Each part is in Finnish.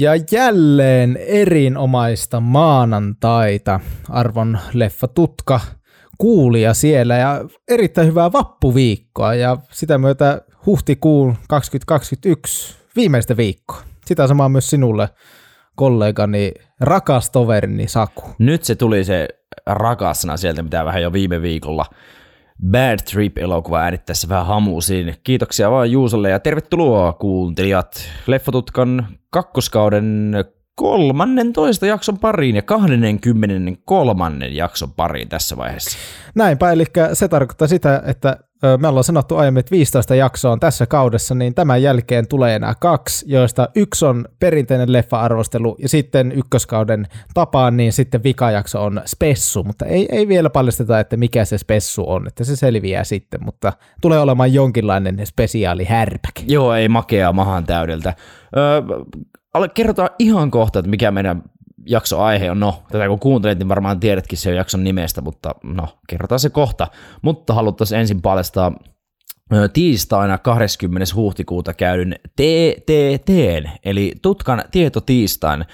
Ja jälleen erinomaista maanantaita, arvon leffa tutka kuulija siellä ja erittäin hyvää vappuviikkoa ja sitä myötä huhtikuun 2021 viimeistä viikkoa. Sitä samaa myös sinulle kollegani, rakas toverini Saku. Nyt se tuli se rakasna sieltä, mitä vähän jo viime viikolla Bad Trip-elokuva äänittäessä vähän hamuusiin. Kiitoksia vaan Juusolle ja tervetuloa kuuntelijat Leffatutkan kakkoskauden kolmannen toista jakson pariin ja 23. jakson pariin tässä vaiheessa. Näinpä, eli se tarkoittaa sitä, että me ollaan sanottu aiemmin, että 15 jaksoa on tässä kaudessa, niin tämän jälkeen tulee enää kaksi, joista yksi on perinteinen leffa-arvostelu ja sitten ykköskauden tapaan, niin sitten vikajakso on spessu, mutta ei, ei vielä paljasteta, että mikä se spessu on, että se selviää sitten, mutta tulee olemaan jonkinlainen spesiaali härpäke. Joo, ei makea mahan täydeltä. Öö, kerrotaan ihan kohta, että mikä meidän jaksoaihe on, no, tätä kun kuuntelet, niin varmaan tiedätkin se jakson nimestä, mutta no, kerrotaan se kohta. Mutta haluttaisiin ensin paljastaa tiistaina 20. huhtikuuta käydyn TTT, eli Tutkan tietotiistain,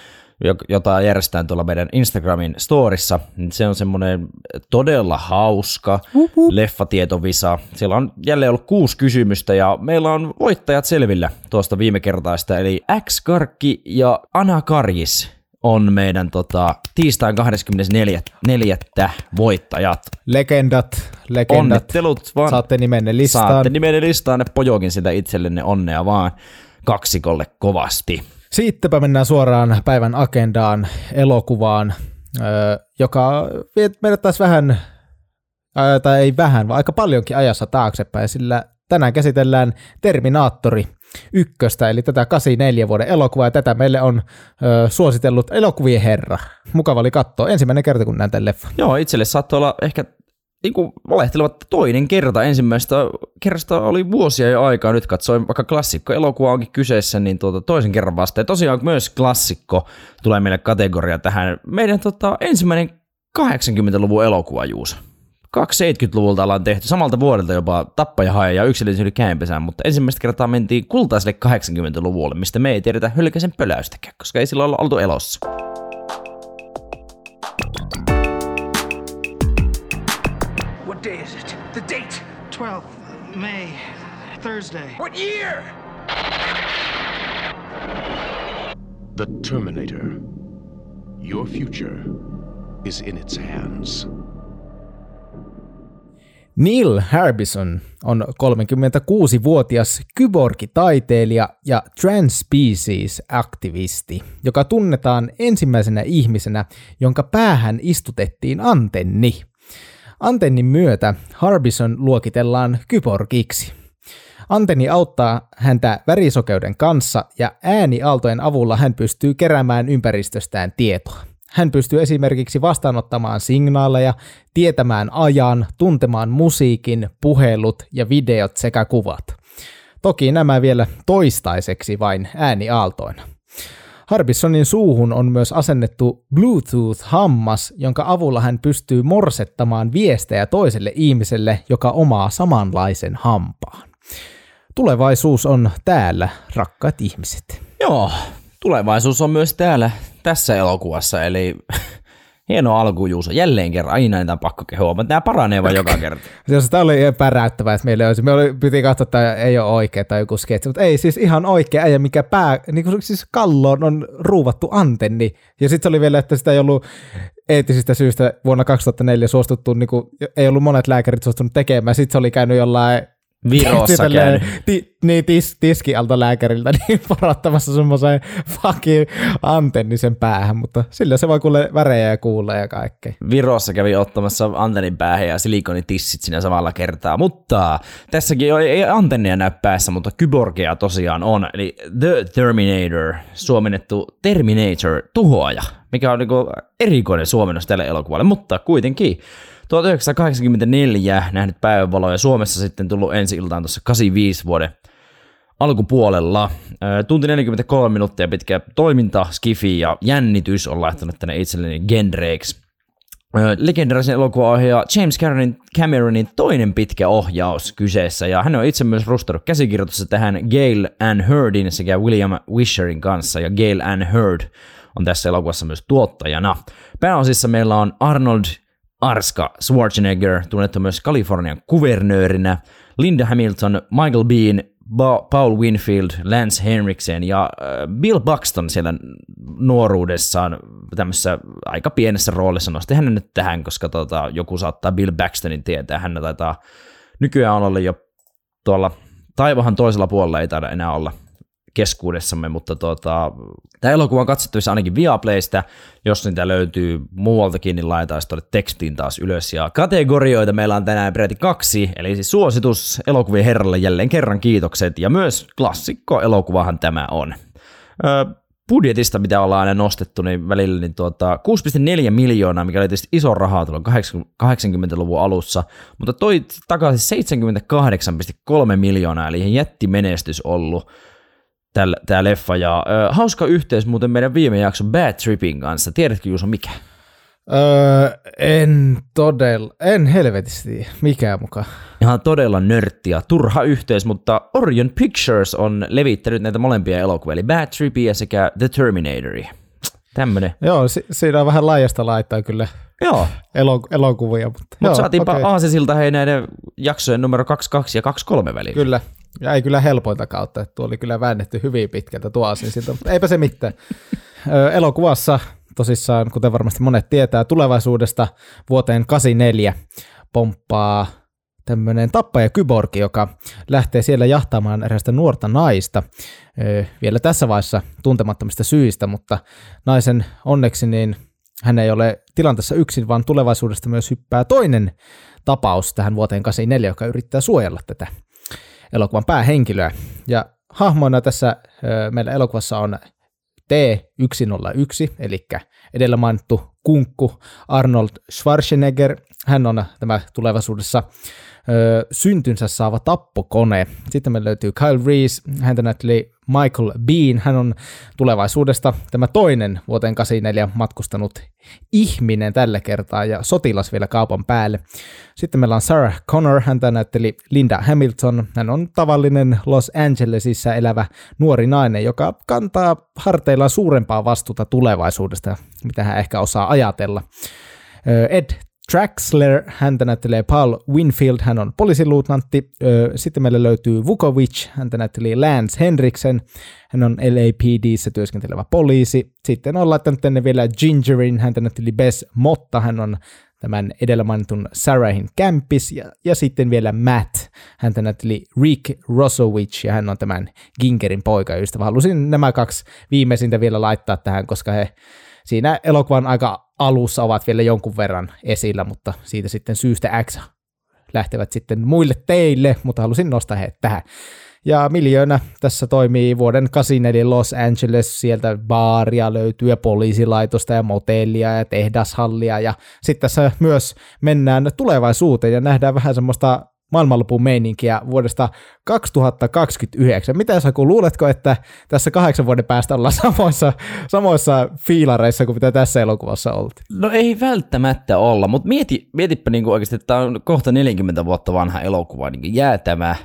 jota järjestetään tuolla meidän Instagramin storissa. Se on semmoinen todella hauska Uhuh. leffatietovisa. Siellä on jälleen ollut kuusi kysymystä ja meillä on voittajat selvillä tuosta viime kertaista, eli X-Karkki ja Ana Karjis on meidän tota, tiistain 24. voittajat. Legendat, legendat. Onnittelut vaan. Saatte nimenne listaan. Saatte nimenne listaan, ne pojokin sitä itsellenne onnea vaan kaksikolle kovasti. Siittepä mennään suoraan päivän agendaan, elokuvaan, joka vie meidät taas vähän, tai ei vähän, vaan aika paljonkin ajassa taaksepäin, sillä tänään käsitellään Terminaattori ykköstä, eli tätä 84 vuoden elokuvaa, ja tätä meille on ö, suositellut elokuvien herra. Mukava oli katsoa. Ensimmäinen kerta, kun näin tämän leffan. Joo, itselle saattoi olla ehkä niin kuin toinen kerta. Ensimmäistä kerrasta oli vuosia jo aikaa. Nyt katsoin, vaikka klassikko elokuva onkin kyseessä, niin tuota, toisen kerran vasta. Ja tosiaan myös klassikko tulee meille kategoria tähän. Meidän tota, ensimmäinen 80-luvun elokuva, Juuso. 270-luvulta ollaan tehty, samalta vuodelta jopa Tappaja hae ja yksilöllisen yli käänpesään, mutta ensimmäistä kertaa mentiin kultaiselle 80-luvulle, mistä me ei tiedetä hylkäsen pöläystäkään, koska ei silloin olla oltu elossa. What day is it? The date! 12th May, Thursday. What year? The Terminator. Your future is in its hands. Neil Harbison on 36-vuotias kyborgitaiteilija ja transspecies-aktivisti, joka tunnetaan ensimmäisenä ihmisenä, jonka päähän istutettiin antenni. Antennin myötä Harbison luokitellaan kyborgiksi. Antenni auttaa häntä värisokeuden kanssa ja äänialtojen avulla hän pystyy keräämään ympäristöstään tietoa. Hän pystyy esimerkiksi vastaanottamaan signaaleja, tietämään ajan, tuntemaan musiikin, puhelut ja videot sekä kuvat. Toki nämä vielä toistaiseksi vain ääniaaltoina. Harbisonin suuhun on myös asennettu Bluetooth-hammas, jonka avulla hän pystyy morsettamaan viestejä toiselle ihmiselle, joka omaa samanlaisen hampaan. Tulevaisuus on täällä, rakkaat ihmiset. Joo, tulevaisuus on myös täällä tässä elokuvassa, eli hieno alku Juuso. Jälleen kerran, aina näitä pakko kehua, mutta nämä paranee vaan joka kerta. Siis tämä oli päräyttävää, että meillä olisi, me oli, piti katsoa, että ei ole oikea tai joku sketsi, mutta ei siis ihan oikea äijä, mikä pää, niin kuin siis kalloon on ruuvattu antenni. Ja sitten se oli vielä, että sitä ei ollut eettisistä syistä vuonna 2004 suostuttu, niin kuin, ei ollut monet lääkärit suostunut tekemään. Sitten se oli käynyt jollain Virossa käynyt. Ti, niin tis, tiskialta lääkäriltä niin parattamassa semmoisen fucking antennisen päähän, mutta sillä se voi kuule värejä ja kuulla ja kaikkea. Virossa kävi ottamassa antennin päähän ja silikonitissit siinä samalla kertaa, mutta tässäkin ei antennia näy päässä, mutta kyborgia tosiaan on, eli The Terminator, suomennettu Terminator, tuhoaja, mikä on niinku erikoinen suomennos tälle elokuvalle, mutta kuitenkin 1984 nähnyt päivänvalo ja Suomessa sitten tullut ensi iltaan tuossa 85 vuoden alkupuolella. Tunti 43 minuuttia pitkä toiminta, skifi ja jännitys on laittanut tänne itselleni genreiksi. legendarisen elokuvaohjaaja James Cameronin, Cameronin toinen pitkä ohjaus kyseessä, ja hän on itse myös rustannut käsikirjoitusta tähän Gail Ann Hurdin sekä William Wisherin kanssa, ja Gail Ann Hurd on tässä elokuvassa myös tuottajana. Pääosissa meillä on Arnold Arska Schwarzenegger, tunnettu myös Kalifornian kuvernöörinä, Linda Hamilton, Michael Bean, ba- Paul Winfield, Lance Henriksen ja äh, Bill Buxton siellä nuoruudessaan tämmöisessä aika pienessä roolissa. Nosti hänen nyt tähän, koska tota, joku saattaa Bill Baxtonin tietää. Hän taitaa nykyään olla jo tuolla taivahan toisella puolella ei taida enää olla keskuudessamme, mutta tota, tämä elokuva on katsottavissa ainakin Viaplaystä, jos niitä löytyy muualtakin, niin laitetaan tuonne tekstiin taas ylös. Ja kategorioita meillä on tänään peräti kaksi, eli siis suositus elokuvien herralle jälleen kerran kiitokset, ja myös klassikko elokuvahan tämä on. Öö, budjetista, mitä ollaan aina nostettu, niin välillä niin tuota, 6,4 miljoonaa, mikä oli tietysti iso rahaa tuolla 80-luvun alussa, mutta toi takaisin 78,3 miljoonaa, eli ihan jättimenestys ollut tämä leffa. Ja ö, hauska yhteys muuten meidän viime jakso Bad Trippin kanssa. Tiedätkö Juuso mikä? Öö, en todella, en helvetisti mikä mukaan. Ihan todella nörttiä, turha yhteys, mutta Orion Pictures on levittänyt näitä molempia elokuvia, eli Bad Trippia sekä The Terminatoria. Tämmönen. Joo, si- siinä on vähän laajasta laittaa kyllä Joo. Elo- elokuvia. Mutta Mut saatiinpa okay. aasisilta hei näiden jaksojen numero 22 ja 23 väliin. Kyllä, ja ei kyllä helpointa kautta, että tuo oli kyllä väännetty hyvin pitkältä tuo siltä, mutta eipä se mitään. Elokuvassa tosissaan, kuten varmasti monet tietää, tulevaisuudesta vuoteen 84 pomppaa tämmöinen tappaja kyborgi, joka lähtee siellä jahtaamaan erästä nuorta naista vielä tässä vaiheessa tuntemattomista syistä, mutta naisen onneksi niin hän ei ole tilanteessa yksin, vaan tulevaisuudesta myös hyppää toinen tapaus tähän vuoteen 84, joka yrittää suojella tätä elokuvan päähenkilöä. Ja hahmoina tässä meillä elokuvassa on T101, eli edellä mainittu kunkku Arnold Schwarzenegger. Hän on tämä tulevaisuudessa ö, syntynsä saava tappokone. Sitten meillä löytyy Kyle Reese, häntä näytteli Michael Bean. Hän on tulevaisuudesta tämä toinen vuoteen 84 matkustanut ihminen tällä kertaa ja sotilas vielä kaupan päälle. Sitten meillä on Sarah Connor, häntä näytteli Linda Hamilton. Hän on tavallinen Los Angelesissa elävä nuori nainen, joka kantaa harteillaan suurempaa vastuuta tulevaisuudesta, mitä hän ehkä osaa ajatella. Ed Traxler, häntä näyttelee Paul Winfield, hän on poliisiluutnantti. Sitten meillä löytyy Vukovic, häntä näytteli Lance Henriksen, hän on LAPDssä työskentelevä poliisi. Sitten on laittanut tänne vielä Gingerin, häntä näytteli Bess Motta, hän on tämän edellä mainitun Sarahin kämpis, ja, ja sitten vielä Matt, häntä näytteli Rick Rosowich, ja hän on tämän Gingerin poikaystävä. Halusin nämä kaksi viimeisintä vielä laittaa tähän, koska he siinä elokuvan aika alussa ovat vielä jonkun verran esillä, mutta siitä sitten syystä X lähtevät sitten muille teille, mutta halusin nostaa heidät tähän. Ja miljoona tässä toimii vuoden 84 Los Angeles, sieltä baaria löytyy ja poliisilaitosta ja motellia ja tehdashallia ja sitten tässä myös mennään tulevaisuuteen ja nähdään vähän semmoista maailmanlopun meininkiä vuodesta 2029. Mitä sä kun luuletko, että tässä kahdeksan vuoden päästä ollaan samoissa, samoissa fiilareissa kuin mitä tässä elokuvassa oltiin? No ei välttämättä olla, mutta mieti, mietipä niin oikeasti, että tämä on kohta 40 vuotta vanha elokuva, niin jäätämä,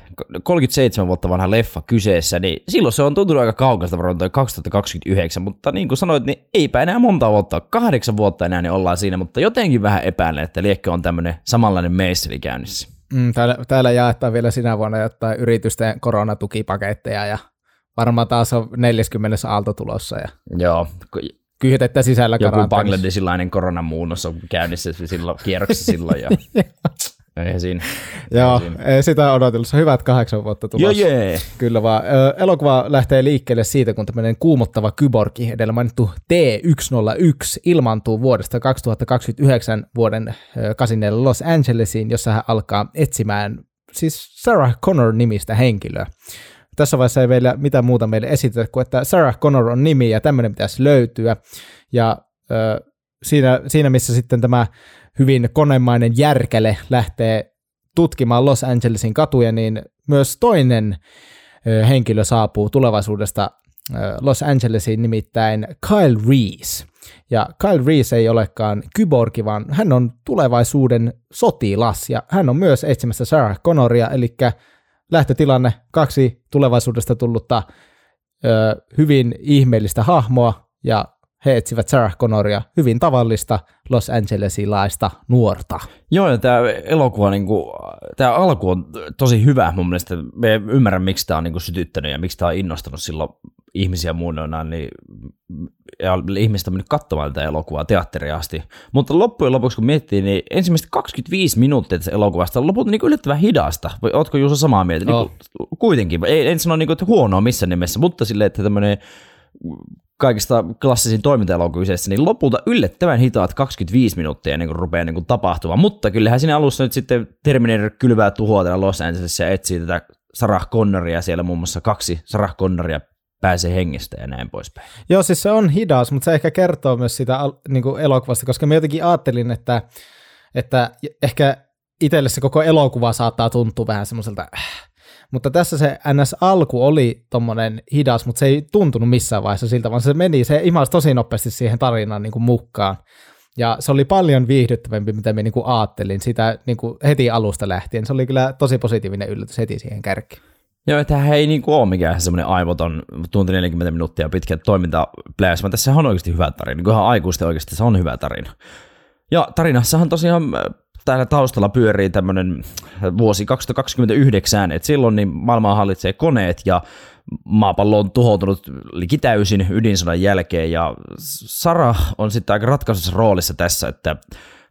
37 vuotta vanha leffa kyseessä, niin silloin se on tuntunut aika kaukaista varmaan toi 2029, mutta niin kuin sanoit, niin eipä enää monta vuotta, kahdeksan vuotta enää niin ollaan siinä, mutta jotenkin vähän epäilen, että liekkö on tämmöinen samanlainen meisseli käynnissä. Mm, täällä, täällä jaetaan vielä sinä vuonna jotain yritysten koronatukipaketteja ja varmaan taas on 40 aalto tulossa. Ja Joo. Kyhytettä sisällä Joku bangladesilainen koronamuunnos on käynnissä silloin, kierroksessa silloin. Ja... Ei siinä. Joo, siinä. sitä odotellussa. Hyvät kahdeksan vuotta tulossa. Joo, jee. Kyllä vaan. Elokuva lähtee liikkeelle siitä, kun tämmöinen kuumottava kyborgi, edellä mainittu T101, ilmaantuu vuodesta 2029 vuoden 84 Los Angelesiin, jossa hän alkaa etsimään siis Sarah Connor nimistä henkilöä. Tässä vaiheessa ei vielä mitään muuta meille esitetä kuin, että Sarah Connor on nimi ja tämmöinen pitäisi löytyä. Ja ö, siinä, siinä, missä sitten tämä hyvin konemainen järkele lähtee tutkimaan Los Angelesin katuja, niin myös toinen henkilö saapuu tulevaisuudesta Los Angelesiin, nimittäin Kyle Reese. Ja Kyle Reese ei olekaan kyborgi, vaan hän on tulevaisuuden sotilas ja hän on myös etsimässä Sarah Connoria, eli lähtötilanne kaksi tulevaisuudesta tullutta hyvin ihmeellistä hahmoa ja he etsivät Sarah Connoria, hyvin tavallista Los Angelesilaista nuorta. Joo, ja tämä elokuva, niin kuin, tämä alku on tosi hyvä mun mielestä. Me ymmärrän, miksi tämä on niin kuin, sytyttänyt ja miksi tämä on innostanut silloin ihmisiä muunnoina, niin ja ihmiset on mennyt katsomaan tätä elokuvaa teatteria asti. Mutta loppujen lopuksi, kun miettii, niin ensimmäistä 25 minuuttia tässä elokuvasta on lopulta niin yllättävän hidasta. Vai ootko Juuso samaa mieltä? Oh. Niin kuin, kuitenkin. Ei, en sano niin kuin, että huonoa missään nimessä, mutta silleen, että tämmöinen kaikista klassisin toimintaelokuvissa, niin lopulta yllättävän hitaat 25 minuuttia ennen kuin rupeaa niin kuin tapahtumaan. Mutta kyllähän siinä alussa nyt sitten Terminator kylvää tuhoa täällä Los Angelesissa ja etsii tätä Sarah Connoria, siellä muun muassa kaksi Sarah Connoria pääsee hengestä ja näin poispäin. Joo, siis se on hidas, mutta se ehkä kertoo myös sitä niin kuin elokuvasta, koska mä jotenkin ajattelin, että, että ehkä itselle se koko elokuva saattaa tuntua vähän semmoiselta, äh, mutta tässä se NS-alku oli tommonen hidas, mutta se ei tuntunut missään vaiheessa siltä, vaan se meni, se imasi tosi nopeasti siihen tarinaan niin kuin mukaan. Ja se oli paljon viihdyttävämpi, mitä me niin kuin ajattelin sitä niin kuin heti alusta lähtien. Se oli kyllä tosi positiivinen yllätys heti siihen kärkeen. Joo, että ei niin kuin ole mikään semmoinen aivoton tunti 40 minuuttia pitkä toiminta pläys, tässä on oikeasti hyvä tarina. Niin ihan aikuisten oikeasti se on hyvä tarina. Ja tarinassahan tosiaan täällä taustalla pyörii tämmöinen vuosi 2029, että silloin niin maailmaa hallitsee koneet ja maapallo on tuhoutunut liki täysin ydinsodan jälkeen ja Sara on sitten aika ratkaisussa roolissa tässä, että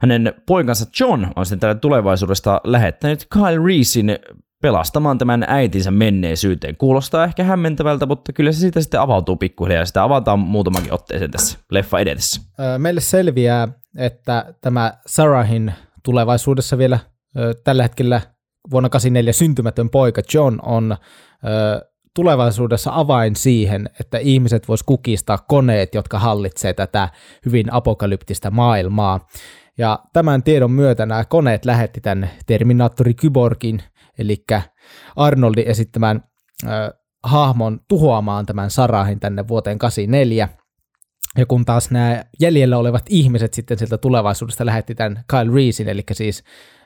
hänen poikansa John on sitten täällä tulevaisuudesta lähettänyt Kyle Reesin pelastamaan tämän äitinsä menneisyyteen. Kuulostaa ehkä hämmentävältä, mutta kyllä se siitä sitten avautuu pikkuhiljaa ja sitä avataan muutamankin otteeseen tässä leffa edetessä. Meille selviää, että tämä Sarahin tulevaisuudessa vielä tällä hetkellä vuonna 84 syntymätön poika John on tulevaisuudessa avain siihen, että ihmiset vois kukistaa koneet, jotka hallitsee tätä hyvin apokalyptista maailmaa. Ja tämän tiedon myötä nämä koneet lähetti tänne Terminaattori Kyborgin, eli Arnoldin esittämän äh, hahmon tuhoamaan tämän Sarahin tänne vuoteen 84. Ja kun taas nämä jäljellä olevat ihmiset sitten sieltä tulevaisuudesta lähetti tämän Kyle Reesin, eli siis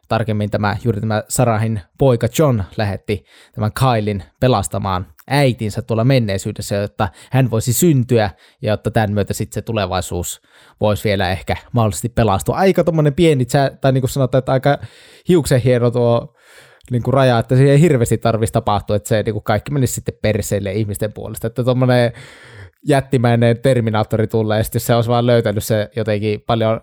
tarkemmin tämä, juuri tämä Sarahin poika John lähetti tämän Kylein pelastamaan äitinsä tuolla menneisyydessä, jotta hän voisi syntyä ja jotta tämän myötä sitten se tulevaisuus voisi vielä ehkä mahdollisesti pelastua. Aika tuommoinen pieni, tai niin kuin sanotaan, että aika hiuksen hieno tuo niin kuin raja, että siihen ei hirveästi tarvitsisi tapahtua, että se niin kuin kaikki menisi sitten perseille ihmisten puolesta. Että tuommoinen jättimäinen Terminaattori tulee, ja sitten se olisi vaan löytänyt se jotenkin paljon,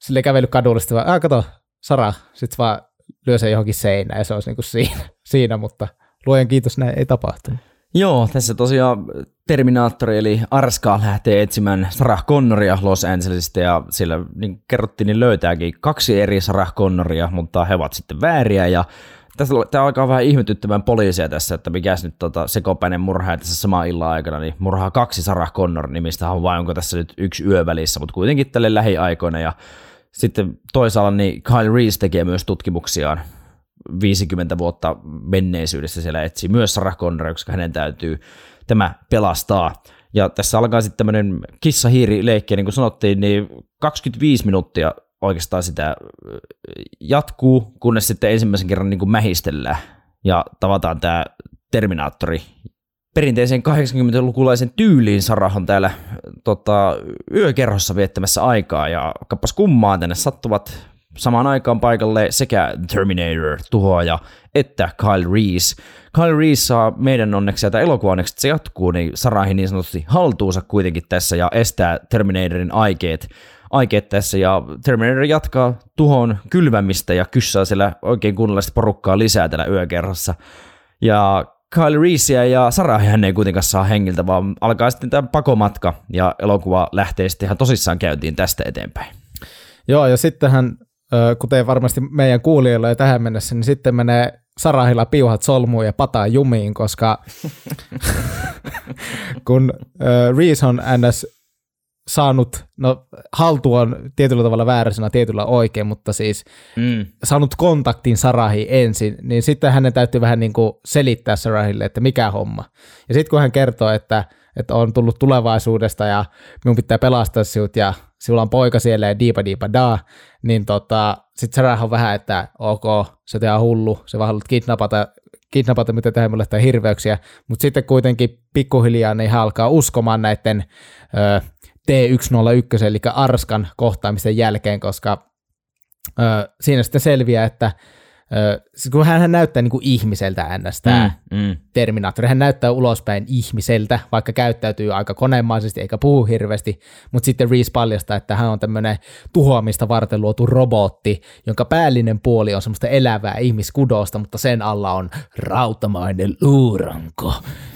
sille kävellyt kadulle, sitten vaan, kato, Sara, sitten vaan lyö se johonkin seinään, ja se olisi niin kuin siinä, siinä, mutta luojan kiitos, näin ei tapahtunut. Joo, tässä tosiaan Terminaattori eli Arska lähtee etsimään Sarah Connoria Los Angelesista ja siellä niin kerrottiin, niin löytääkin kaksi eri Sarah Connoria, mutta he ovat sitten vääriä ja tässä, tämä alkaa vähän ihmetyttämään poliisia tässä, että mikäs nyt tota, sekopäinen murhaa tässä sama illan aikana, niin murhaa kaksi Sarah Connor nimistä on vai onko tässä nyt yksi yö välissä, mutta kuitenkin tälle lähiaikoina ja sitten toisaalla niin Kyle Reese tekee myös tutkimuksiaan 50 vuotta menneisyydessä siellä etsii myös Sarah Connor, koska hänen täytyy tämä pelastaa. Ja tässä alkaa sitten tämmöinen kissa-hiiri-leikki, niin kuin sanottiin, niin 25 minuuttia oikeastaan sitä jatkuu, kunnes sitten ensimmäisen kerran niin kuin mähistellään ja tavataan tämä Terminaattori. Perinteisen 80-lukulaisen tyyliin Sarah on täällä tota, yökerhossa viettämässä aikaa ja kappas kummaa tänne sattuvat samaan aikaan paikalle sekä Terminator, tuhoaja, että Kyle Reese. Kyle Reese saa meidän onneksi, ja elokuva onneksi, että se jatkuu, niin Sarahin niin sanotusti haltuunsa kuitenkin tässä ja estää Terminatorin aikeet aikeet tässä ja Terminator jatkaa tuhon kylvämistä ja kyssää siellä oikein kunnollista porukkaa lisää täällä yökerrassa. Ja Kyle Reesea ja Sarah hän ei kuitenkaan saa hengiltä, vaan alkaa sitten tämä pakomatka ja elokuva lähtee sitten ihan tosissaan käyntiin tästä eteenpäin. Joo, ja sittenhän, kuten varmasti meidän kuulijoilla jo tähän mennessä, niin sitten menee Sarahilla piuhat solmuun ja pataa jumiin, koska kun Reese on ns saanut, no haltuun tietyllä tavalla vääräisenä, tietyllä oikein, mutta siis mm. saanut kontaktin Sarahi ensin, niin sitten hänen täytyy vähän niin kuin selittää Sarahille, että mikä homma. Ja sitten kun hän kertoo, että, että on tullut tulevaisuudesta ja minun pitää pelastaa sinut ja sillä on poika siellä ja diipa diipa da, niin tota, sitten Sarah on vähän, että ok, se on hullu, se vaan haluat kidnapata, kidnapata mitä tehdään mulle hirveyksiä, mutta sitten kuitenkin pikkuhiljaa niin hän alkaa uskomaan näiden ö, T101, eli Arskan kohtaamisen jälkeen, koska ö, siinä sitten selviää, että kun hän näyttää niin kuin ihmiseltä ns. tämä mm, mm. Terminaattori, hän näyttää ulospäin ihmiseltä, vaikka käyttäytyy aika konemaisesti eikä puhu hirveästi, mutta sitten Reese paljastaa, että hän on tämmöinen tuhoamista varten luotu robotti, jonka päällinen puoli on semmoista elävää ihmiskudosta, mutta sen alla on rautamainen luuranko.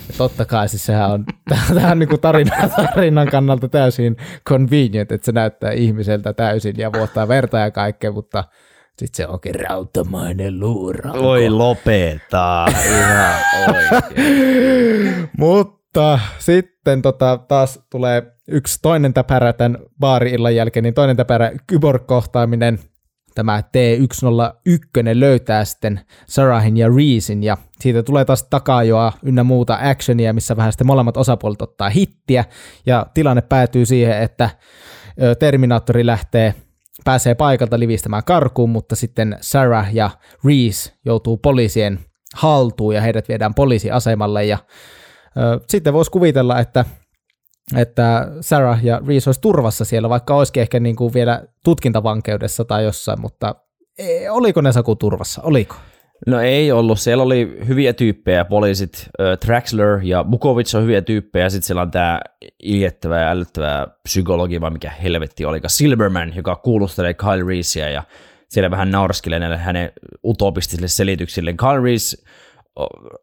Ja totta kai siis sehän on, tämä on niin kuin tarina, tarinan kannalta täysin convenient, että se näyttää ihmiseltä täysin ja vuottaa verta ja kaikkea, mutta sitten se onkin rautamainen luuranko. Voi lopeta, ihan oikein. Mutta sitten tota, taas tulee yksi toinen täpärä tämän baari-illan jälkeen, niin toinen täpärä kyborg-kohtaaminen. Tämä T101 löytää sitten Sarahin ja Reesin ja siitä tulee taas takajoa ynnä muuta actionia, missä vähän sitten molemmat osapuolet ottaa hittiä ja tilanne päätyy siihen, että Terminaattori lähtee pääsee paikalta livistämään karkuun, mutta sitten Sarah ja Reese joutuu poliisien haltuun ja heidät viedään poliisiasemalle ja ö, sitten voisi kuvitella, että että Sarah ja Reese olisi turvassa siellä, vaikka olisikin ehkä niin kuin vielä tutkintavankeudessa tai jossain, mutta e, oliko ne Saku turvassa? Oliko? No ei ollut. Siellä oli hyviä tyyppejä, poliisit. Äh, Traxler ja Bukovic on hyviä tyyppejä. Sitten siellä on tämä iljettävä ja älyttävä psykologi, vai mikä helvetti oli, Silverman, joka kuulustelee Kyle Reesea ja siellä vähän naurskelee näille hänen utopistisille selityksille. Kyle Reese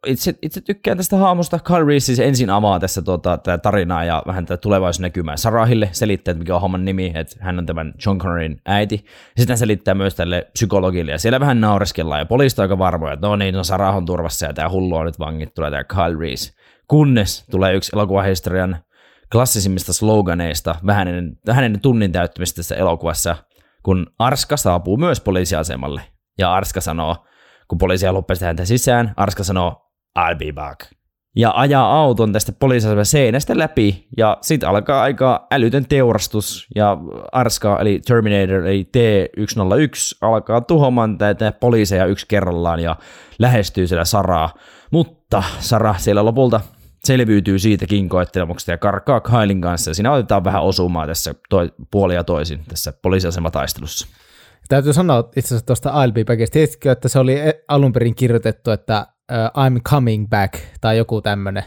itse, itse tykkään tästä haamusta. Carl Reese siis ensin avaa tässä tuota, tätä tarinaa ja vähän tätä tulevaisuusnäkymää Sarahille, selittää, että mikä on homman nimi, että hän on tämän John Connerin äiti. Sitten selittää myös tälle psykologille ja siellä vähän naureskellaan ja poliista aika varmoja, että no niin, no Sarah on turvassa ja tämä hullu on nyt vangit, tulee tämä Carl Reese. Kunnes tulee yksi elokuvahistorian klassisimmista sloganeista vähän ennen, vähän ennen tunnin täyttämistä tässä elokuvassa, kun Arska saapuu myös poliisiasemalle. Ja Arska sanoo, kun poliisi haluaa häntä sisään, Arska sanoo, I'll be back. Ja ajaa auton tästä poliisiaseman seinästä läpi, ja sitten alkaa aika älytön teurastus, ja Arska, eli Terminator, eli T-101, alkaa tuhoamaan tätä poliiseja yksi kerrallaan, ja lähestyy siellä Saraa. Mutta Sara siellä lopulta selviytyy siitä kinkoittelemuksesta ja karkaa Kailin kanssa, ja siinä otetaan vähän osumaa tässä toi, ja toisin tässä poliisiasemataistelussa. Täytyy sanoa itse asiassa tuosta I'll be backista. Tiesitkö, että se oli e- alun perin kirjoitettu, että uh, I'm coming back tai joku tämmöinen.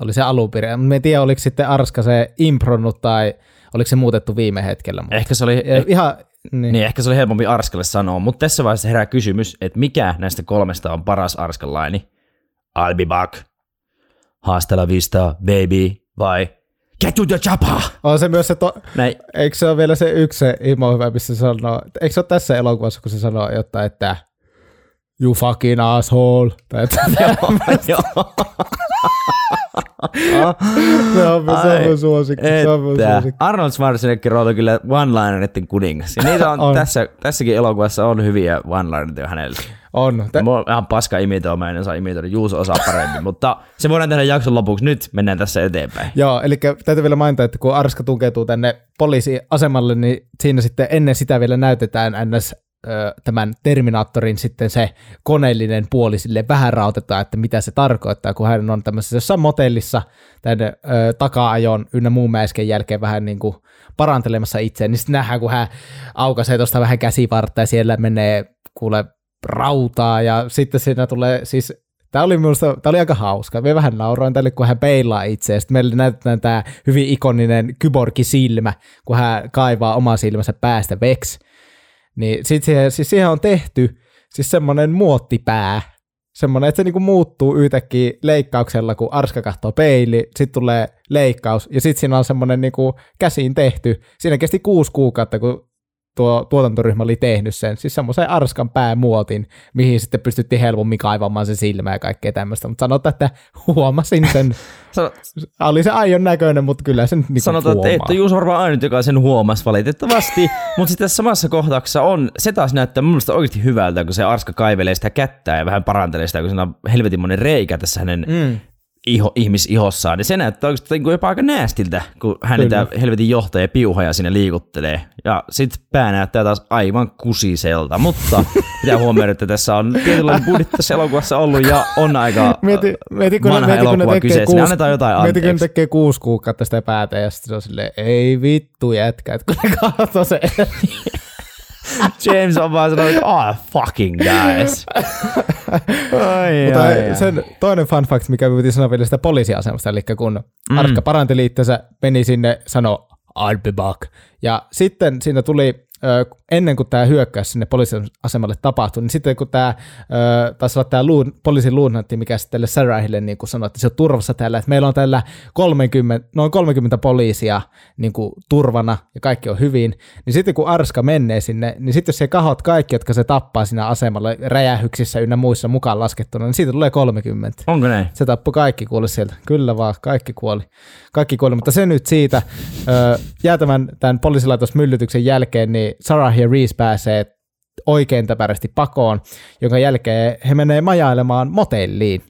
Oli se alun perin. Mä en tiedä, oliko sitten Arska se impronnut tai oliko se muutettu viime hetkellä. Mutta ehkä se oli, ja, ihan, niin. niin. ehkä se oli helpompi Arskalle sanoa, mutta tässä vaiheessa herää kysymys, että mikä näistä kolmesta on paras Arskan laini? I'll be back. Haastella vista, baby, vai Get to the chopper! On se myös se, to- Näin. eikö se ole vielä se yksi se imo hyvä, missä se sanoo, eikö se ole tässä elokuvassa, kun se sanoo jotain, että you fucking asshole, tai joo, se on, se on suosikki. Se on suosikki. Arnold Schwarzenegger on kyllä one-linereiden kuningas. Ja niitä on, on. Tässä, tässäkin elokuvassa on hyviä one-linereita hänellä. On. Mä oon ihan paska imitoimaan, en saa imitoida. Juuso osaa paremmin, mutta se voidaan tehdä jakson lopuksi. Nyt mennään tässä eteenpäin. Joo, eli täytyy vielä mainita, että kun Arska tunkeutuu tänne poliisiasemalle, niin siinä sitten ennen sitä vielä näytetään ns tämän Terminaattorin sitten se koneellinen puoli sille vähän rautetaan, että mitä se tarkoittaa, kun hän on tämmöisessä jossain motellissa tämän ö, taka-ajon ynnä muun mäisken jälkeen vähän niin kuin parantelemassa itseään, niin sitten nähdään, kun hän aukaisee tuosta vähän käsivartta ja siellä menee kuule rautaa ja sitten siinä tulee siis Tämä oli minusta, tämä oli aika hauska. Me vähän nauroin tälle, kun hän peilaa itse. Sitten meille näytetään tämä hyvin ikoninen kyborgisilmä, kun hän kaivaa oma silmänsä päästä veksi. Niin sit siihen, siis siihen on tehty siis semmoinen muottipää, semmoinen, että se niinku muuttuu yhtäkkiä leikkauksella, kun Arska katsoo peili, sitten tulee leikkaus, ja sitten siinä on semmoinen niinku käsiin tehty. Siinä kesti kuusi kuukautta, kun tuo tuotantoryhmä oli tehnyt sen, siis semmoisen arskan päämuotin, mihin sitten pystyttiin helpommin kaivamaan se silmä ja kaikkea tämmöistä, mutta sanotaan, että huomasin sen, Sano, oli se aion näköinen, mutta kyllä sen niin Sanotaan, huomaa. että et Juus varmaan ainut, joka sen huomasi valitettavasti, mutta sitten tässä samassa kohtauksessa on, se taas näyttää mun mielestä oikeasti hyvältä, kun se arska kaivelee sitä kättää ja vähän parantelee sitä, kun siinä on helvetin monen reikä tässä hänen mm iho, ihmisihossaan, niin se näyttää oikeastaan niin jopa aika näästiltä, kun hän niitä helvetin johtaja piuhoja sinne liikuttelee. Ja sitten pää näyttää taas aivan kusiselta, mutta pitää huomioida, että tässä on tietynlainen budjetti tässä elokuvassa ollut ja on aika Mieti, mieti, kun, vanha mieti, kun ne elokuva tekee kyseessä, niin kuusi, annetaan jotain mieti, kun ne anteeksi. tekee kuusi kuukautta sitä päätä ja sitten se on silleen, ei vittu jätkä, että kun ne katsoo se. James on vaan sanonut, että oh fucking guys. ai, Mutta ai, ai. sen toinen fun fact, mikä me piti sanoa vielä sitä poliisiasemasta, eli kun Mm. Arska paranteli itsensä, meni sinne, sanoi I'll be back. Ja sitten siinä tuli, ennen kuin tämä hyökkäys sinne poliisiasemalle tapahtui, niin sitten kun tämä, taisi olla tämä luun, poliisin luutnantti, mikä sitten tälle Sarahille niin kuin sanoi, että se on turvassa täällä, että meillä on täällä 30, noin 30 poliisia niin kuin turvana ja kaikki on hyvin, niin sitten kun Arska menee sinne, niin sitten jos se kahot kaikki, jotka se tappaa siinä asemalla räjähyksissä ynnä muissa mukaan laskettuna, niin siitä tulee 30. Onko näin? Se tappoi kaikki kuoli sieltä. Kyllä vaan, kaikki kuoli. Kaikki kuoli, mutta se nyt siitä. Jää tämän, tämän poliisilaitosmyllytyksen jälkeen, niin Sarah ja Reese pääsee oikein täpärästi pakoon, jonka jälkeen he menee majailemaan motelliin.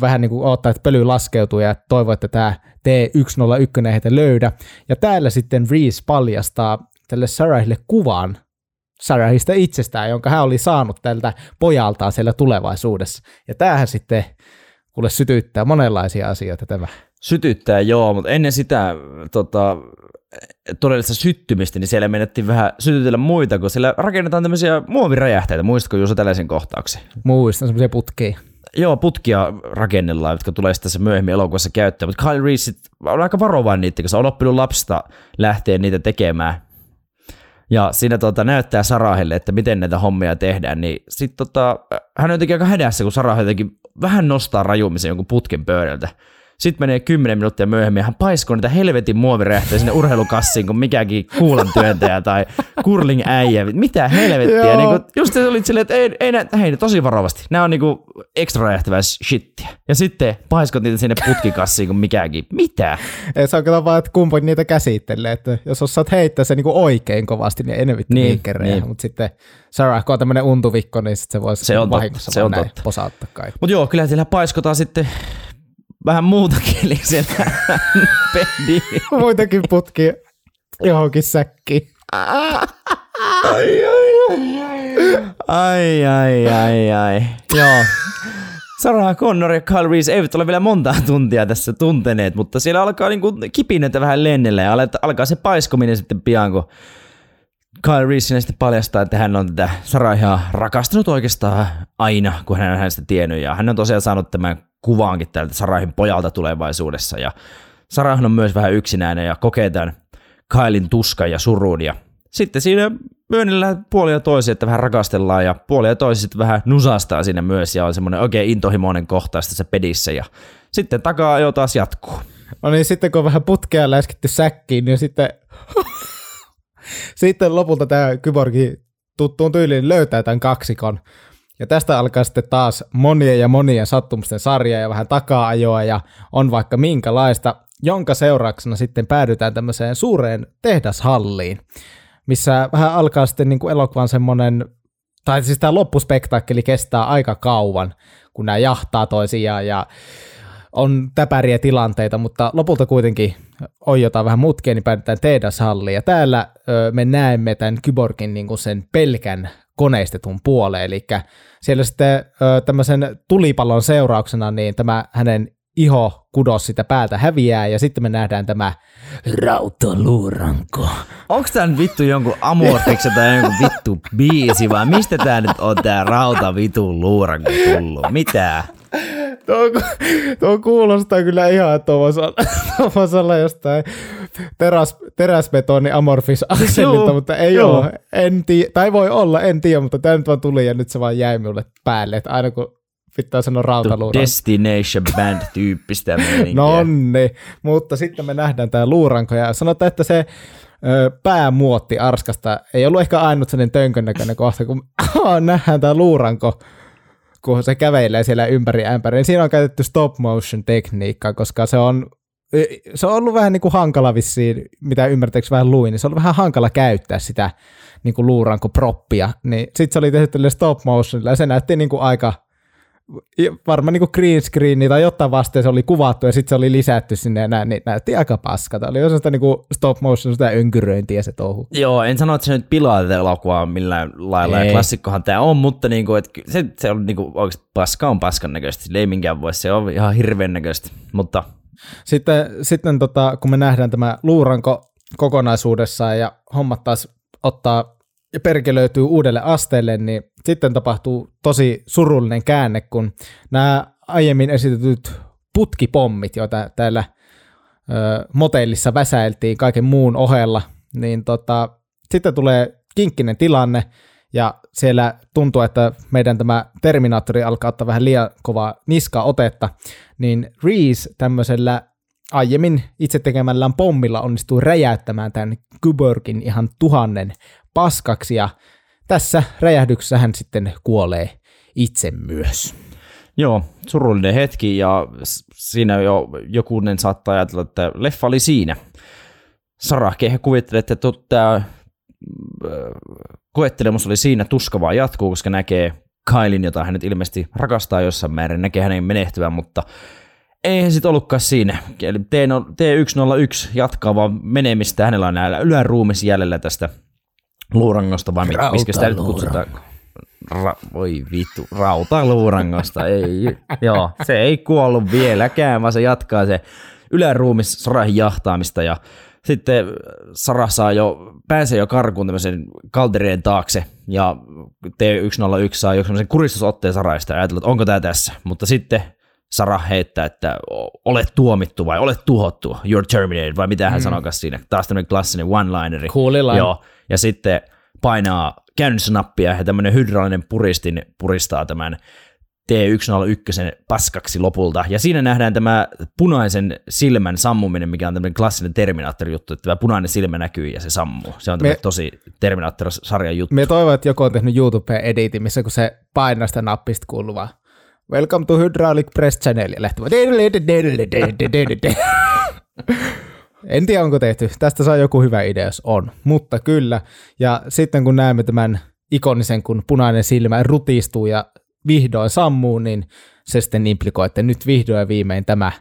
Vähän niin kuin odottaa, että pöly laskeutuu ja toivoo, että tämä T101 ei heitä löydä. Ja täällä sitten Reese paljastaa tälle Sarahille kuvan Sarahista itsestään, jonka hän oli saanut tältä pojaltaan siellä tulevaisuudessa. Ja tämähän sitten kuule sytyttää monenlaisia asioita tämä. Sytyttää joo, mutta ennen sitä tota, todellista syttymistä, niin siellä menettiin vähän sytytellä muita, kun siellä rakennetaan tämmöisiä muoviräjähteitä. Muistatko Juuso tällaisen kohtauksen? Muistan semmoisia putkia. Joo, putkia rakennellaan, jotka tulee sitten tässä myöhemmin elokuvassa käyttöön, mutta Kyle Reese on aika varovainen niitä, koska se on oppinut lapsista lähteä niitä tekemään. Ja siinä tota, näyttää Sarahelle, että miten näitä hommia tehdään, niin sitten tota, hän on jotenkin aika hädässä, kun Sarah jotenkin vähän nostaa rajumisen jonkun putken pöydältä. Sitten menee 10 minuuttia myöhemmin, hän paiskoo niitä helvetin muoviräjähteitä sinne urheilukassiin, kuin mikäkin kuulan työntäjä tai curling äijä. Mitä helvettiä. Niin kuin, just se oli silleen, että ei, ei nä, hei, tosi varovasti. Nämä on niinku ekstra räjähtävää shittiä. Ja sitten paiskot niitä sinne putkikassiin kuin mikäkin. Mitä? Ei se on kyllä vaan, että kumpi niitä käsittelee, että jos osaat heittää se niinku oikein kovasti, niin vittu Niin, niin, kerreä. niin. Mutta sitten Sarah, kun on tämmöinen untuvikko, niin sit se voisi Se on vahingossa se on näin totta. posauttaa kaikki. Mutta joo, kyllä siellä paiskotaan sitten vähän muutakin, sieltä pediin. Muitakin putkia johonkin säkkiin. Ai, ai, ai, ai. Joo. Sarah Connor ja Kyle Reese eivät ole vielä monta tuntia tässä tunteneet, mutta siellä alkaa niinku kipinöitä vähän lennellä ja alkaa se paiskominen sitten pian, kun Kyle Reese sinne sitten paljastaa, että hän on tätä Sarahia rakastanut oikeastaan aina, kun hän on hänestä tiennyt. Ja hän on tosiaan saanut tämän kuvaankin tältä Sarahin pojalta tulevaisuudessa. Ja Sarah on myös vähän yksinäinen ja kokee tämän Kylein tuskan ja surun. Ja sitten siinä myönnellään puolia ja toisia, että vähän rakastellaan ja puolia ja toisia sitten vähän nusastaa siinä myös ja on semmoinen oikein intohimoinen kohtaus tässä pedissä. Ja sitten takaa jo taas jatkuu. No niin, sitten kun on vähän putkea läskitty säkkiin, niin sitten, sitten lopulta tämä kyborgi tuttuun tyyliin löytää tämän kaksikon. Ja tästä alkaa sitten taas monien ja monien sattumusten sarja ja vähän takaa-ajoa ja on vaikka minkälaista, jonka seurauksena sitten päädytään tämmöiseen suureen tehdashalliin, missä vähän alkaa sitten niin kuin elokuvan semmoinen, tai siis tämä loppuspektaakkeli kestää aika kauan, kun nämä jahtaa toisiaan ja on täpäriä tilanteita, mutta lopulta kuitenkin on jotain vähän mutkia, niin päädytään tehdashalliin. Ja täällä ö, me näemme tämän kyborgin niin kuin sen pelkän koneistetun puoleen, eli siellä sitten ö, tämmöisen tulipallon seurauksena niin tämä hänen iho kudos sitä päältä häviää, ja sitten me nähdään tämä rautaluuranko. Onks tää nyt vittu jonkun amorfiksen tai jonkun vittu biisi vai mistä tää nyt on tää rauta vitun luuranko tullut? Mitä? Tuo, tuo kuulostaa kyllä ihan tuommoisella jostain teräs, teräsbetoni amorfis akselilta, mutta ei joo. ole. En tii, tai voi olla, en tiedä, mutta tämä nyt vaan tuli ja nyt se vaan jäi minulle päälle, että aina kun pitää sanoa rautaluuranko. Destination Band tyyppistä meininkiä. No niin, mutta sitten me nähdään tämä luuranko ja sanotaan, että se ö, päämuotti Arskasta ei ollut ehkä ainut sellainen tönkön näköinen kohta, kun nähdään tämä luuranko, kun se kävelee siellä ympäri ämpäri. Siinä on käytetty stop motion tekniikkaa, koska se on se on ollut vähän niin kuin hankala vissiin, mitä ymmärtääkseni vähän luin, niin se on ollut vähän hankala käyttää sitä niin kuin luuranko proppia, niin sitten se oli tehty tälle stop motionilla ja se näytti niin kuin aika varmaan niin green screen tai jotain vastaan se oli kuvattu ja sitten se oli lisätty sinne ja näin, niin näytti aika paskalta. Oli sitä niin stop motion, sitä ynkyröintiä se touhu. Joo, en sano, että se nyt pilaa tätä elokuvaa millään lailla, Ei. ja klassikkohan tämä on, mutta niin kuin, että se, se on niin kuin, oikeasti paska on paskan näköistä, ei minkään voi, se on ihan hirveän näköistä, mutta... Sitten, sitten tota, kun me nähdään tämä luuranko kokonaisuudessaan ja hommat taas ottaa ja perke löytyy uudelle asteelle, niin sitten tapahtuu tosi surullinen käänne, kun nämä aiemmin esitetyt putkipommit, joita täällä ö, motellissa väsäiltiin kaiken muun ohella, niin tota, sitten tulee kinkkinen tilanne, ja siellä tuntuu, että meidän tämä Terminaattori alkaa ottaa vähän liian kovaa niskaa otetta, niin Reese tämmöisellä aiemmin itse tekemällään pommilla onnistuu räjäyttämään tämän Kyborgin ihan tuhannen paskaksi ja tässä räjähdyksessä hän sitten kuolee itse myös. Joo, surullinen hetki ja siinä jo jokunen saattaa ajatella, että leffa oli siinä. Sarah Kehe kuvittelee, että tämä äh, koettelemus oli siinä, tuska vaan jatkuu, koska näkee Kailin, jota hän nyt ilmeisesti rakastaa jossain määrin, näkee hänen menehtyvän, mutta ei sitten ollutkaan siinä. Eli T101 jatkaa vaan menemistä, hänellä on näillä yläruumissa jäljellä tästä luurangosta, vai miksi sitä nyt kutsutaan? Ra- voi vittu, rautaluurangosta, ei, joo, se ei kuollut vieläkään, vaan se jatkaa se yläruumis jahtaamista ja sitten Sarah saa jo, pääsee jo karkuun tämmöisen kalterien taakse ja T101 saa jo semmoisen kuristusotteen Sarahista ja ajatellaan, että onko tämä tässä, mutta sitten Sarah heittää, että olet tuomittu vai olet tuhottu, you're terminated, vai mitä hän mm. sanoikaan siinä. Taas tämmöinen klassinen one-lineri. Cool Joo, ja sitten painaa käynnissä-nappia ja tämmöinen hydraulinen puristin puristaa tämän T101 paskaksi lopulta. Ja siinä nähdään tämä punaisen silmän sammuminen, mikä on tämmöinen klassinen Terminaattori-juttu, että tämä punainen silmä näkyy ja se sammuu. Se on me, tosi Terminaattor-sarjan juttu. Me toivon, että joku on tehnyt YouTube-editin, missä kun se painaa sitä nappista kuuluvaa. Welcome to Hydraulic Press Channel. Ja lähtee En tiedä, onko tehty. Tästä saa joku hyvä idea, jos on. Mutta kyllä. Ja sitten kun näemme tämän ikonisen, kun punainen silmä rutistuu ja vihdoin sammuu, niin se sitten implikoi, että nyt vihdoin ja viimein tämä,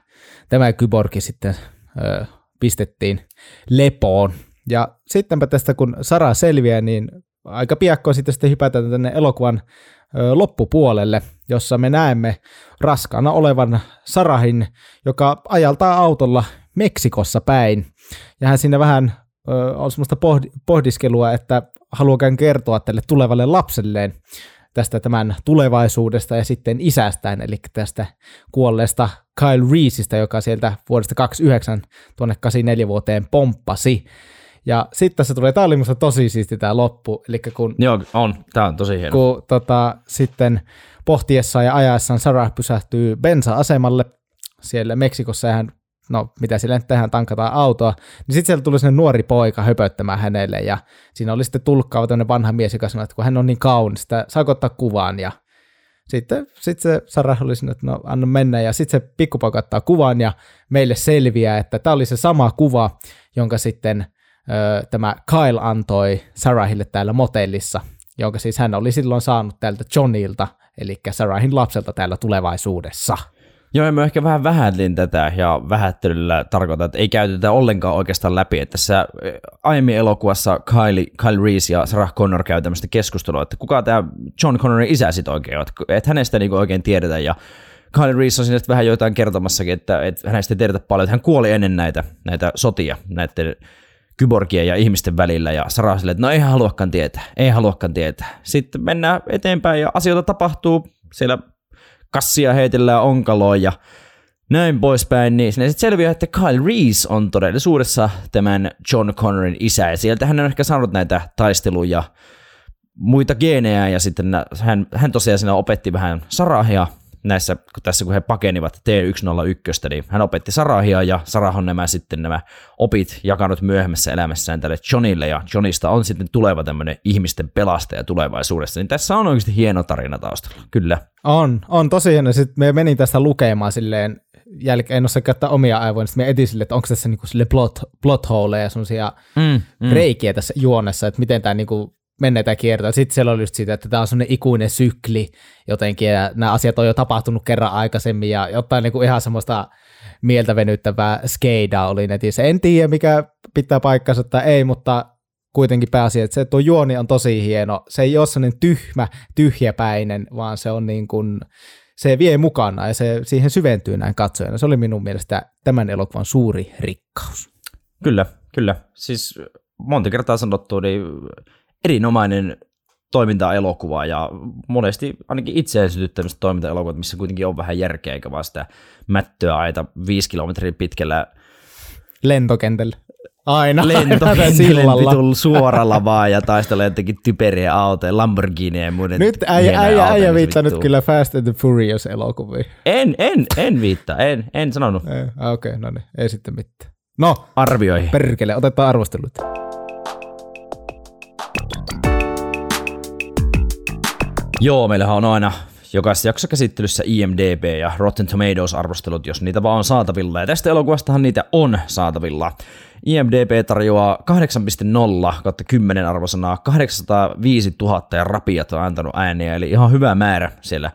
tämä kyborgi sitten ö, pistettiin lepoon. Ja sittenpä tästä, kun Sara selviää, niin aika piakkoin sitten, sitten hypätään tänne elokuvan ö, loppupuolelle, jossa me näemme raskaana olevan Sarahin, joka ajaltaa autolla Meksikossa päin. Ja hän siinä vähän ö, on semmoista pohdi, pohdiskelua, että haluakaan kertoa tälle tulevalle lapselleen tästä tämän tulevaisuudesta ja sitten isästään, eli tästä kuolleesta Kyle Reeseistä, joka sieltä vuodesta 29 tuonne 84 vuoteen pomppasi. Ja sitten tässä tulee, tämä oli minusta tosi siisti tämä loppu, eli kun... Joo, on, tämä on tosi hieno. Kun tota, sitten pohtiessaan ja ajaessaan Sarah pysähtyy bensa-asemalle siellä Meksikossa ja hän no mitä sille nyt tehdään, tankataan autoa, niin sitten sieltä tuli sinne nuori poika höpöttämään hänelle, ja siinä oli sitten tulkkaava tämmöinen vanha mies, joka sanoi, että kun hän on niin kaunis, että saako ottaa kuvan, ja sitten sit se Sarah oli sinne, että no anna mennä, ja sitten se pikkupoika ottaa kuvan, ja meille selviää, että tämä oli se sama kuva, jonka sitten ö, tämä Kyle antoi Sarahille täällä motellissa, jonka siis hän oli silloin saanut täältä Johnilta, eli Sarahin lapselta täällä tulevaisuudessa. Joo, ja mä ehkä vähän vähätlin tätä, ja vähättelyllä tarkoitan, että ei käytetä ollenkaan oikeastaan läpi. Että tässä aiemmin elokuvassa Kyle, Kyle Reese ja Sarah Connor käy tämmöistä keskustelua, että kuka tämä John Connorin isä sitten oikein on, että hänestä niinku oikein tiedetä, ja Kyle Reese on siinä vähän jotain kertomassakin, että, että hänestä ei tiedetä paljon, että hän kuoli ennen näitä, näitä sotia, näiden kyborgien ja ihmisten välillä, ja Sarah sille, että no ei haluakaan tietää, ei haluakaan tietää. Sitten mennään eteenpäin, ja asioita tapahtuu siellä kassia heitellään onkaloon ja näin poispäin, niin sinne sitten selviää, että Kyle Reese on todellisuudessa tämän John Connorin isä, ja sieltä hän on ehkä saanut näitä taisteluja muita geenejä, ja sitten hän, hän tosiaan siinä opetti vähän Sarahia näissä, kun tässä kun he pakenivat T101, niin hän opetti Sarahia ja Sarah on nämä sitten nämä opit jakanut myöhemmässä elämässään tälle Johnille ja Johnista on sitten tuleva tämmöinen ihmisten pelastaja tulevaisuudessa, niin tässä on oikeasti hieno tarina taustalla, kyllä. On, on tosi hieno. Sitten me menin tästä lukemaan silleen jälkeen, en osaa käyttää omia aivoja, sitten me etin sille, että onko tässä niinku sille plot, plot holeja ja semmoisia mm, mm. reikiä tässä juonessa, että miten tämä niinku menneitä kiertoja. Sitten siellä oli just siitä, että tämä on sellainen ikuinen sykli jotenkin, ja nämä asiat on jo tapahtunut kerran aikaisemmin, ja jotain niin kuin ihan semmoista mieltä venyttävää skeidaa oli netissä. En tiedä, mikä pitää paikkansa tai ei, mutta kuitenkin pääsi, että se tuo juoni on tosi hieno. Se ei ole sellainen tyhmä, tyhjäpäinen, vaan se on niin kuin, se vie mukana ja se siihen syventyy näin katsojana. Se oli minun mielestä tämän elokuvan suuri rikkaus. Kyllä, kyllä. Siis monta kertaa sanottu, niin erinomainen toiminta-elokuva ja monesti ainakin itseään sytyttämistä toiminta-elokuvat, missä kuitenkin on vähän järkeä, eikä vaan sitä mättöä aita viisi kilometrin pitkällä lentokentällä. Aina. Lentokentällä suoralla vaan ja taistelee jotenkin typeriä autoja, Lamborghini ja muiden. Nyt äijä, äijä, äijä viittaa nyt kyllä Fast and the Furious elokuviin. En, en, en viittaa, en, en sanonut. Okei, okay, no niin, ei sitten mitään. No, arvioihin. Perkele, otetaan arvostelut. Joo, meillähän on aina jokaisessa jaksokäsittelyssä IMDB ja Rotten Tomatoes-arvostelut, jos niitä vaan on saatavilla. Ja tästä elokuvastahan niitä on saatavilla. IMDB tarjoaa 8.0 kautta 10 arvosanaa, 805 000 ja rapiat on antanut ääniä, eli ihan hyvä määrä siellä,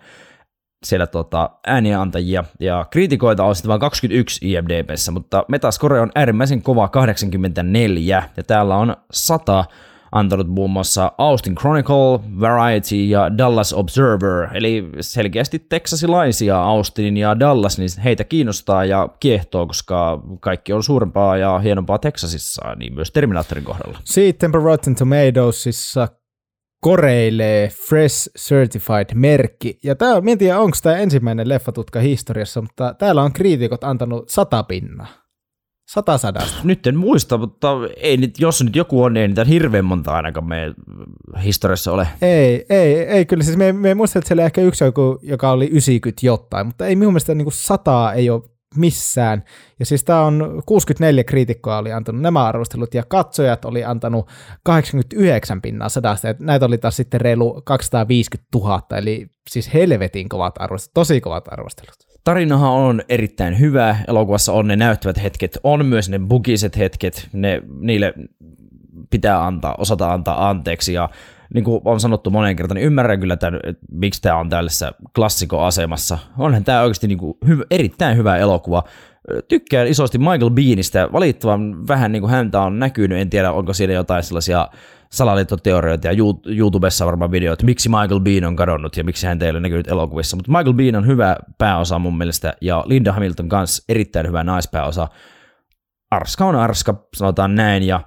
siellä tota, ääniä antajia. Ja kriitikoita on sitten vain 21 IMDBssä, mutta Metascore on äärimmäisen kova 84, ja täällä on 100 antanut muun muassa Austin Chronicle, Variety ja Dallas Observer, eli selkeästi teksasilaisia Austinin ja Dallas, niin heitä kiinnostaa ja kiehtoo, koska kaikki on suurempaa ja hienompaa Texasissa, niin myös Terminaattorin kohdalla. Sitten Rotten Tomatoesissa koreilee Fresh Certified-merkki. Ja tää, en tiedä, onko tämä ensimmäinen leffatutka historiassa, mutta täällä on kriitikot antanut sata pinnaa. Sata sadasta. Nyt en muista, mutta ei nyt, jos nyt joku on, niin ei niitä hirveän monta ainakaan meidän historiassa ole. Ei, ei, ei kyllä. Siis me, me muistan, että siellä ehkä yksi joku, joka oli 90 jotain, mutta ei minun mielestä niin kuin sataa ei ole missään. Ja siis tämä on 64 kriitikkoa oli antanut nämä arvostelut ja katsojat oli antanut 89 pinnaa sadasta ja näitä oli taas sitten reilu 250 000, eli siis helvetin kovat arvostelut, tosi kovat arvostelut. Tarinahan on erittäin hyvä, elokuvassa on ne näyttävät hetket, on myös ne bugiset hetket, ne, niille pitää antaa, osata antaa anteeksi. Ja niin kuin on sanottu monen kertaan, niin ymmärrän kyllä tämän, että miksi tämä on tällaisessa klassikoasemassa. Onhan tämä oikeasti niin kuin hyv- erittäin hyvä elokuva. Tykkään isosti Michael Beanistä, valittavan vähän niin kuin häntä on näkynyt, en tiedä onko siinä jotain sellaisia salaliittoteorioita ja YouTubessa varmaan videoita, miksi Michael Bean on kadonnut ja miksi hän ei ole näkynyt elokuvissa. Mutta Michael Bean on hyvä pääosa mun mielestä ja Linda Hamilton kanssa erittäin hyvä naispääosa. Arska on arska, sanotaan näin, ja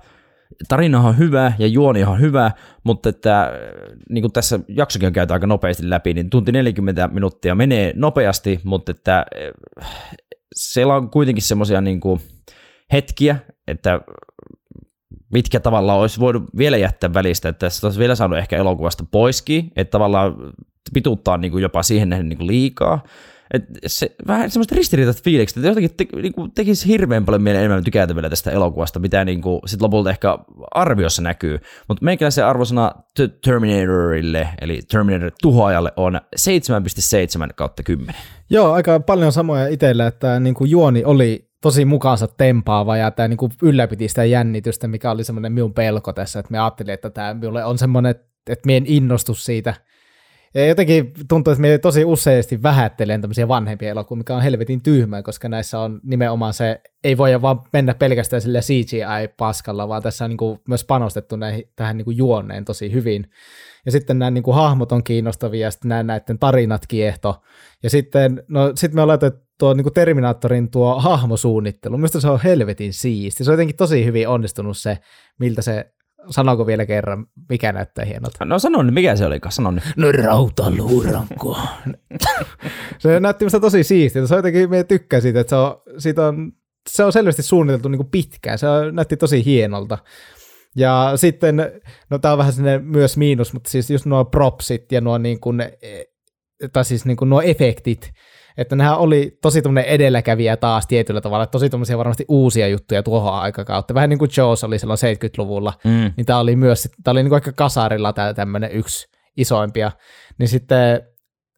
tarina on hyvä ja juoni on hyvä, mutta että niin kuin tässä jaksokin on käyty aika nopeasti läpi, niin tunti 40 minuuttia menee nopeasti, mutta että siellä on kuitenkin semmoisia niin hetkiä, että mitkä tavallaan olisi voinut vielä jättää välistä, että tässä olisi vielä saanut ehkä elokuvasta poiskin, että tavallaan pituuttaa niin kuin jopa siihen nähden niin kuin liikaa. Et se, vähän semmoista ristiriitaista fiilikset, että jotenkin te, niin kuin tekisi hirveän paljon mielen enemmän tykätä vielä tästä elokuvasta, mitä niin kuin sit lopulta ehkä arviossa näkyy. Mutta meikäläisen arvosana Terminatorille, eli Terminator tuhoajalle on 7,7 kautta 10. Joo, aika paljon samoja itsellä, että niin kuin juoni oli tosi mukaansa tempaava ja tämä niin ylläpiti sitä jännitystä, mikä oli semmoinen minun pelko tässä, että me ajattelin, että tämä minulle on semmoinen, että minä en innostu siitä. Ja jotenkin tuntuu, että me tosi useasti vähättelen tämmöisiä vanhempia elokuvia, mikä on helvetin tyhmää, koska näissä on nimenomaan se, ei voi vaan mennä pelkästään sille CGI-paskalla, vaan tässä on niin kuin myös panostettu näihin, tähän niin kuin juonneen tosi hyvin. Ja sitten nämä niin kuin hahmot on kiinnostavia, ja sitten nämä näiden tarinat kiehto. Ja sitten, no sitten me ollaan tuo niin kuin Terminaattorin tuo hahmosuunnittelu, mistä se on helvetin siisti. Se on jotenkin tosi hyvin onnistunut se, miltä se Sanoiko vielä kerran, mikä näyttää hienolta? No sanon, mikä se oli, Sano nyt. No rautaluuranko. se näytti minusta tosi siistiä. Se on jotenkin, me tykkää siitä, että se on, siitä on, se on selvästi suunniteltu niin kuin pitkään. Se näytti tosi hienolta. Ja sitten, no tämä on vähän sinne myös miinus, mutta siis just nuo propsit ja nuo niin kuin, tai siis niin kuin nuo efektit, että nehän oli tosi tuommoinen edelläkävijä taas tietyllä tavalla, tosi tuommoisia varmasti uusia juttuja tuohon aikakautta. Vähän niin kuin Jaws oli silloin 70-luvulla, mm. niin tämä oli myös, tämä oli niin kuin aika kasarilla tämä tämmöinen yksi isoimpia. Niin sitten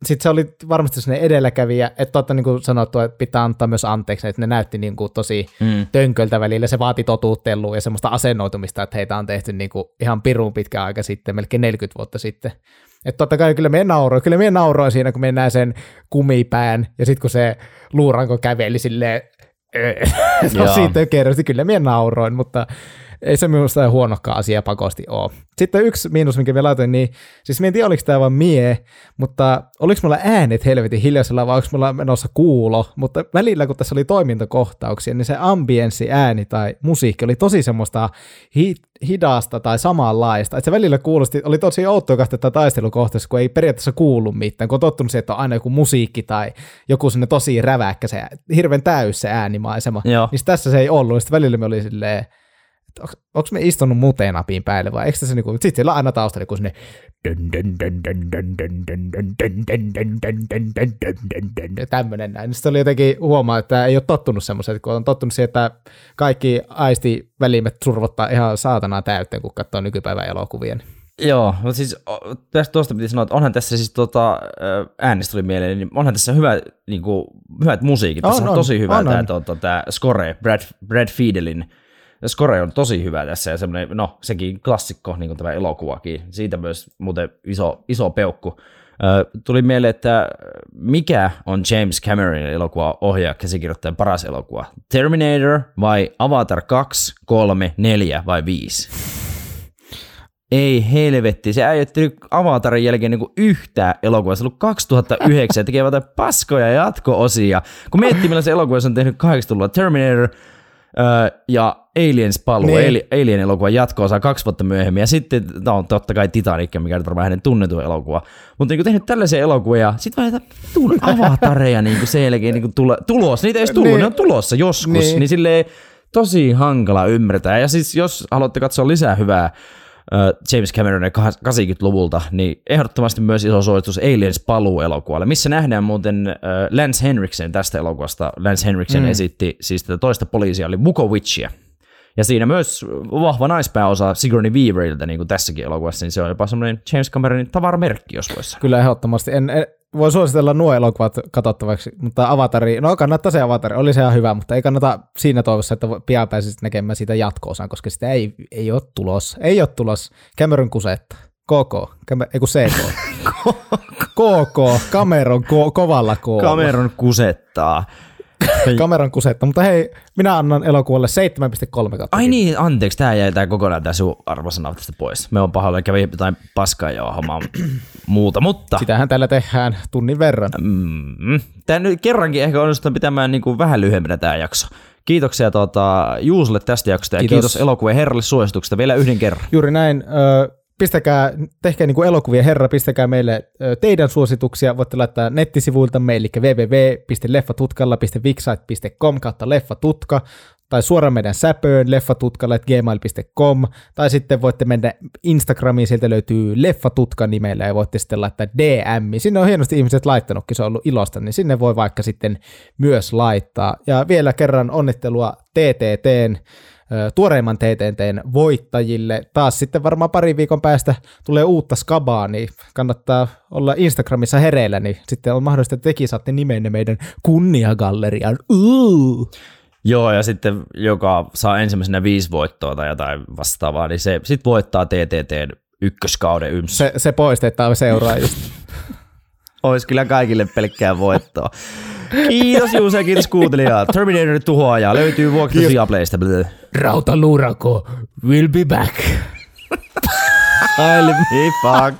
sitten se oli varmasti sellainen edelläkävijä, että totta niin kuin sanottu, että pitää antaa myös anteeksi, että ne näytti niin kuin tosi mm. tönköltä välillä, se vaati totuuttelua ja semmoista asennoitumista, että heitä on tehty niin kuin ihan pirun pitkä aika sitten, melkein 40 vuotta sitten. Että totta kai kyllä me nauroin, kyllä me nauroin siinä, kun me näin sen kumipään, ja sitten kun se luuranko käveli silleen, tosi tökerösti, kyllä me nauroin, mutta ei se minusta huonokaan asia pakosti ole. Sitten yksi miinus, minkä vielä laitoin, niin siis en tiedä, oliko tämä vaan mie, mutta oliko mulla äänet helvetin hiljaisella vai onko mulla menossa kuulo, mutta välillä kun tässä oli toimintakohtauksia, niin se ambienssi ääni tai musiikki oli tosi semmoista hi- hidasta tai samanlaista, että se välillä kuulosti, oli tosi outoa tätä taistelukohtaisessa, kun ei periaatteessa kuulu mitään, kun on tottunut siihen, että on aina joku musiikki tai joku sinne tosi räväkkä, se hirveän täys se äänimaisema, Joo. niin tässä se ei ollut, sitten välillä me oli silleen, onko me istunut mutenapiin päälle vai eikö se niinku, sitten siellä on aina taustalla joku sinne tämmöinen näin. Sitten oli jotenkin huomaa, että ei ole tottunut semmoisen, kun on tottunut siihen, että kaikki aistivälimet survottaa ihan saatanaa täyteen, kun katsoo nykypäivän elokuvia. Joo, mutta siis tästä tuosta piti sanoa, että onhan tässä siis tota, äänestä tuli mieleen, niin onhan tässä hyvä, niin kuin, hyvät musiikit. Tässä on, on tosi hyvä on, tämä, on. Tuota, tämä score, Brad, Brad Fiedelin score on tosi hyvä tässä ja semmoinen, no sekin klassikko, niin kuin tämä elokuvakin. Siitä myös muuten iso, iso peukku. tuli mieleen, että mikä on James Cameronin elokuva ohjaa käsikirjoittajan paras elokuva? Terminator vai Avatar 2, 3, 4 vai 5? Ei helvetti, se ei nyt Avatarin jälkeen niin yhtään elokuvaa. Se on ollut 2009 tekevät paskoja jatko-osia. Kun miettii, elokuva se on tehnyt 80-luvulla, Terminator, ja Aliens paluu, niin. Alien elokuvan jatko-osa kaksi vuotta myöhemmin, ja sitten tämä on totta kai Titanic, mikä on varmaan hänen tunnetuin elokuva. Mutta niin tehnyt tällaisia elokuvia, sitten vaan tulla avatareja niin kuin selkeä niin tulo, tulossa, niitä ei edes tullut, niin. ne on tulossa joskus, niin, niin silleen tosi hankala ymmärtää. Ja siis jos haluatte katsoa lisää hyvää James Cameronin 80-luvulta, niin ehdottomasti myös iso suositus Aliens paluu-elokuvalle, missä nähdään muuten Lance Henriksen tästä elokuvasta. Lance Henriksen mm. esitti siis tätä toista poliisia, oli Vukovicia. Ja siinä myös vahva naispääosa Sigourney Weaverilta, niin kuin tässäkin elokuvassa, niin se on jopa semmoinen James Cameronin tavaramerkki, jos voisi Kyllä ehdottomasti. En, en, voi suositella nuo elokuvat katsottavaksi, mutta Avatari, no kannattaa se Avatari, oli se ihan hyvä, mutta ei kannata siinä toivossa, että pian pääsisit näkemään siitä jatko koska sitä ei, ei ole tulos. Ei ole tulos. Cameron kusetta. KK, ei kun CK. KK, Cameron ko, kovalla K. Cameron kusettaa. Kameran kusetta, mutta hei, minä annan elokuvalle 7,3 kautta. Ai niin, anteeksi, tämä jäi tää kokonaan tämä sun arvosana tästä pois. Me on pahoilla, kävi jotain paskaa ja hommaa muuta, mutta... Sitähän täällä tehdään tunnin verran. Mm, tämä nyt kerrankin ehkä onnistutaan pitämään niin kuin vähän lyhyempänä tämä jakso. Kiitoksia tuota, Juusolle tästä jaksosta ja kiitos, kiitos elokuvien herralle suosituksesta vielä yhden kerran. Juuri näin. Ö, pistäkää, tehkää niin kuin elokuvia herra, pistäkää meille teidän suosituksia, voitte laittaa nettisivuiltamme, eli www.leffatutkalla.vixite.com kautta leffatutka, tai suoraan meidän säpöön leffatutkalla.gmail.com, tai sitten voitte mennä Instagramiin, sieltä löytyy leffatutka nimellä, ja voitte sitten laittaa DM. Sinne on hienosti ihmiset laittanutkin, se on ollut ilosta, niin sinne voi vaikka sitten myös laittaa. Ja vielä kerran onnittelua TTTn tuoreimman TTTn voittajille. Taas sitten varmaan pari viikon päästä tulee uutta skabaa, niin kannattaa olla Instagramissa hereillä, niin sitten on mahdollista, että tekin saatte nimenne meidän kunniagalleriaan. Uh! Joo, ja sitten joka saa ensimmäisenä viisi voittoa tai jotain vastaavaa, niin se sitten voittaa TTTn ykköskauden yms. Se, se poistetaan seuraajista. Olisi kyllä kaikille pelkkää voittoa. Kiitos Juuse, kiitos kuuntelijaa. Terminator tuhoaja löytyy vuokrasi Playsta. Rautaluurako, we'll be back. I'll be back.